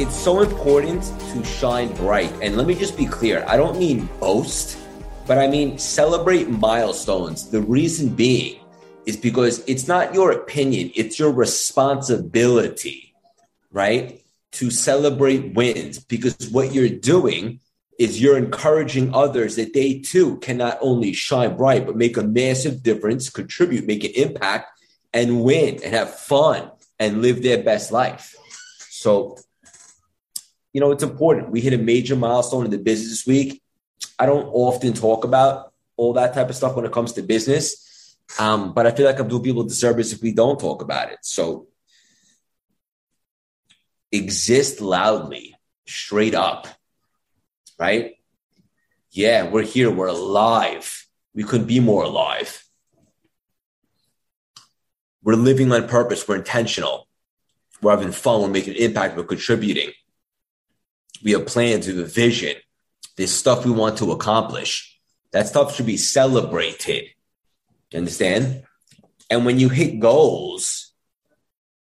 It's so important to shine bright. And let me just be clear I don't mean boast, but I mean celebrate milestones. The reason being is because it's not your opinion, it's your responsibility, right? To celebrate wins because what you're doing is you're encouraging others that they too can not only shine bright, but make a massive difference, contribute, make an impact, and win and have fun and live their best life. So you know, it's important. We hit a major milestone in the business week. I don't often talk about all that type of stuff when it comes to business, um, but I feel like I'm doing people a disservice if we don't talk about it. So exist loudly, straight up, right? Yeah, we're here. We're alive. We couldn't be more alive. We're living on purpose. We're intentional. We're having fun. We're making an impact. We're contributing we have plans, we have a vision. There's stuff we want to accomplish. That stuff should be celebrated. You understand? And when you hit goals,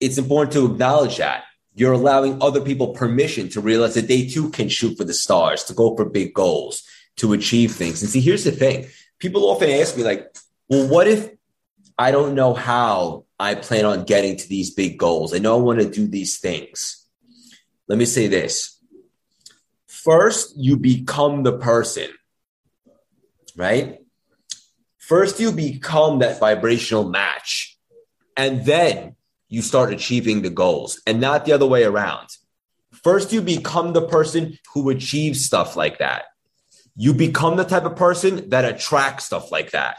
it's important to acknowledge that. You're allowing other people permission to realize that they too can shoot for the stars, to go for big goals, to achieve things. And see, here's the thing people often ask me, like, well, what if I don't know how I plan on getting to these big goals? I know I want to do these things. Let me say this first you become the person, right? First you become that vibrational match, and then you start achieving the goals, and not the other way around. First, you become the person who achieves stuff like that. You become the type of person that attracts stuff like that.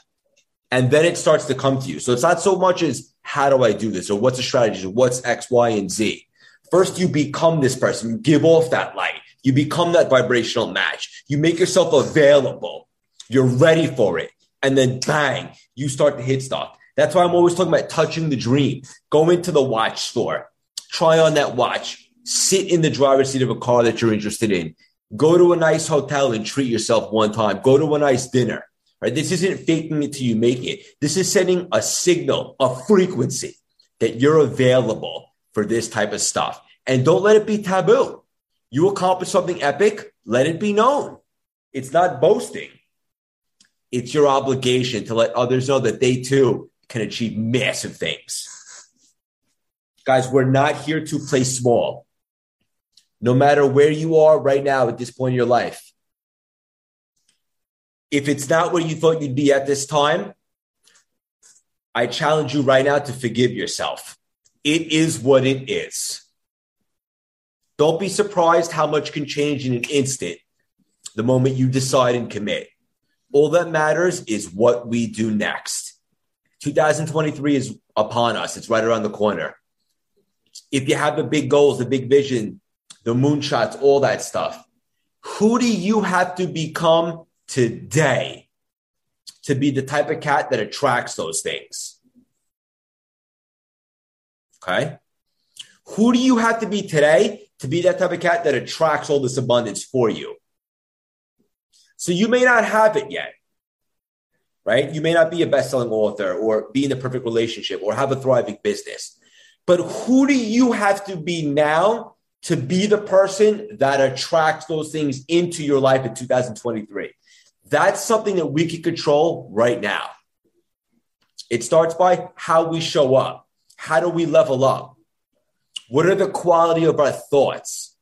And then it starts to come to you. So it's not so much as how do I do this or what's the strategy or what's X, Y, and Z. First, you become this person. You give off that light. You become that vibrational match. You make yourself available. You're ready for it. And then bang, you start to hit stuff. That's why I'm always talking about touching the dream. Go into the watch store, try on that watch, sit in the driver's seat of a car that you're interested in. Go to a nice hotel and treat yourself one time. Go to a nice dinner. Right? This isn't faking it till you make it. This is sending a signal, a frequency that you're available for this type of stuff. And don't let it be taboo. You accomplish something epic, let it be known. It's not boasting. It's your obligation to let others know that they too can achieve massive things. Guys, we're not here to play small. No matter where you are right now at this point in your life, if it's not where you thought you'd be at this time, I challenge you right now to forgive yourself. It is what it is. Don't be surprised how much can change in an instant the moment you decide and commit. All that matters is what we do next. 2023 is upon us, it's right around the corner. If you have the big goals, the big vision, the moonshots, all that stuff, who do you have to become today to be the type of cat that attracts those things? Okay. Who do you have to be today to be that type of cat that attracts all this abundance for you. So you may not have it yet, right? You may not be a best-selling author or be in the perfect relationship or have a thriving business. But who do you have to be now to be the person that attracts those things into your life in 2023? That's something that we can control right now. It starts by how we show up. How do we level up? What are the quality of our thoughts?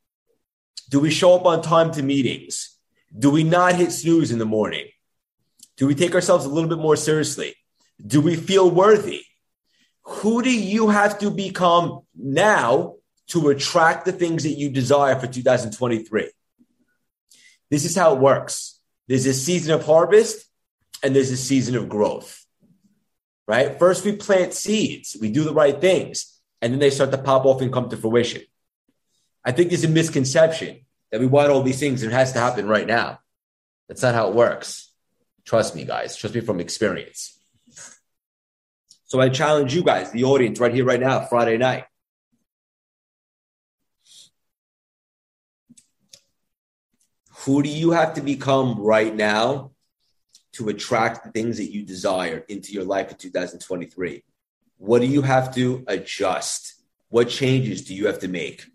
Do we show up on time to meetings? Do we not hit snooze in the morning? Do we take ourselves a little bit more seriously? Do we feel worthy? Who do you have to become now to attract the things that you desire for 2023? This is how it works. There's a season of harvest and there's a season of growth, right? First, we plant seeds, we do the right things and then they start to pop off and come to fruition. I think there's a misconception that we want all these things and it has to happen right now. That's not how it works. Trust me, guys. Trust me from experience. So I challenge you guys, the audience, right here, right now, Friday night. Who do you have to become right now to attract the things that you desire into your life in 2023? What do you have to adjust? What changes do you have to make?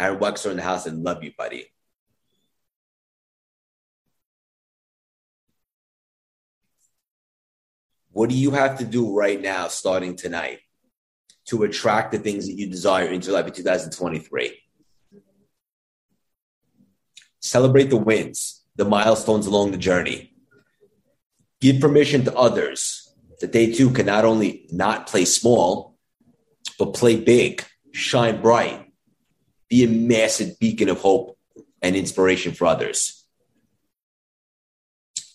Aaron Wexler in the house and love you, buddy. What do you have to do right now, starting tonight, to attract the things that you desire into life in 2023? Celebrate the wins, the milestones along the journey. Give permission to others that they too can not only not play small, but play big, shine bright, be a massive beacon of hope and inspiration for others.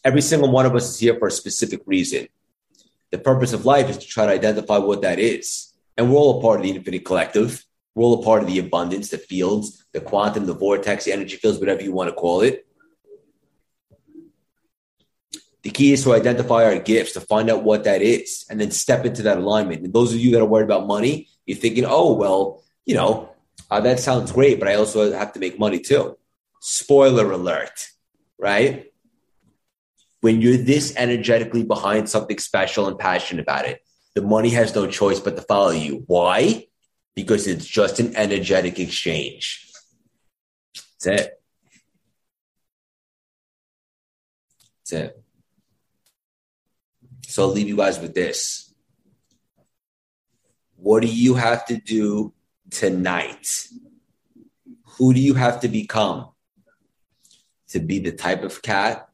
Every single one of us is here for a specific reason the purpose of life is to try to identify what that is. And we're all a part of the infinite collective. We're all a part of the abundance, the fields, the quantum, the vortex, the energy fields, whatever you want to call it. The key is to identify our gifts, to find out what that is, and then step into that alignment. And those of you that are worried about money, you're thinking, oh, well, you know, uh, that sounds great, but I also have to make money too. Spoiler alert, right? when you're this energetically behind something special and passionate about it, the money has no choice but to follow you. Why? Because it's just an energetic exchange. That's it. That's it. So I'll leave you guys with this. What do you have to do tonight? Who do you have to become to be the type of cat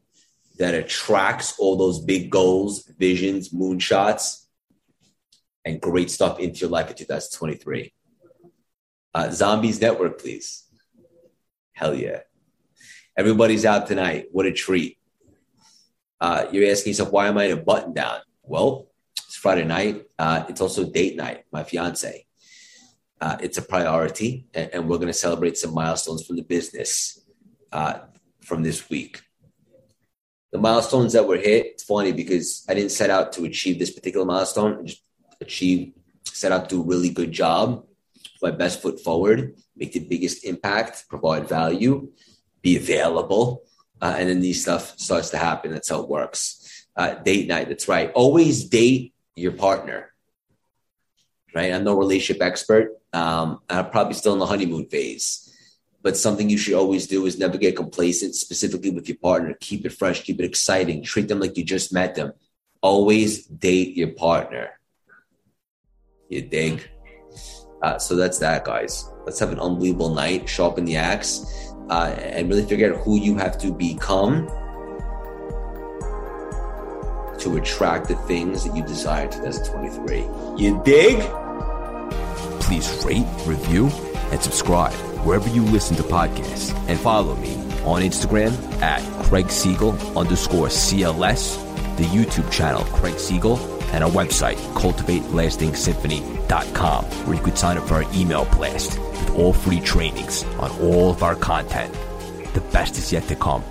that attracts all those big goals, visions, moonshots, and great stuff into your life in 2023. Uh, Zombies Network, please. Hell yeah. Everybody's out tonight. What a treat. Uh, you're asking yourself, why am I in a button down? Well, it's Friday night. Uh, it's also date night, my fiance. Uh, it's a priority, and, and we're going to celebrate some milestones from the business uh, from this week the milestones that were hit, it's funny because I didn't set out to achieve this particular milestone. I just achieve, set out to do a really good job, put my best foot forward, make the biggest impact, provide value, be available. Uh, and then these stuff starts to happen. That's how it works. Uh, date night. That's right. Always date your partner. Right. I'm no relationship expert. Um, I'm probably still in the honeymoon phase but something you should always do is never get complacent, specifically with your partner. Keep it fresh, keep it exciting, treat them like you just met them. Always date your partner. You dig? Uh, so that's that, guys. Let's have an unbelievable night, sharpen the axe, uh, and really figure out who you have to become to attract the things that you desire in 2023. You dig? Please rate, review, and subscribe wherever you listen to podcasts and follow me on Instagram at Craig Siegel underscore CLS, the YouTube channel Craig Siegel, and our website, cultivatelastingsymphony.com, where you could sign up for our email blast with all free trainings on all of our content. The best is yet to come.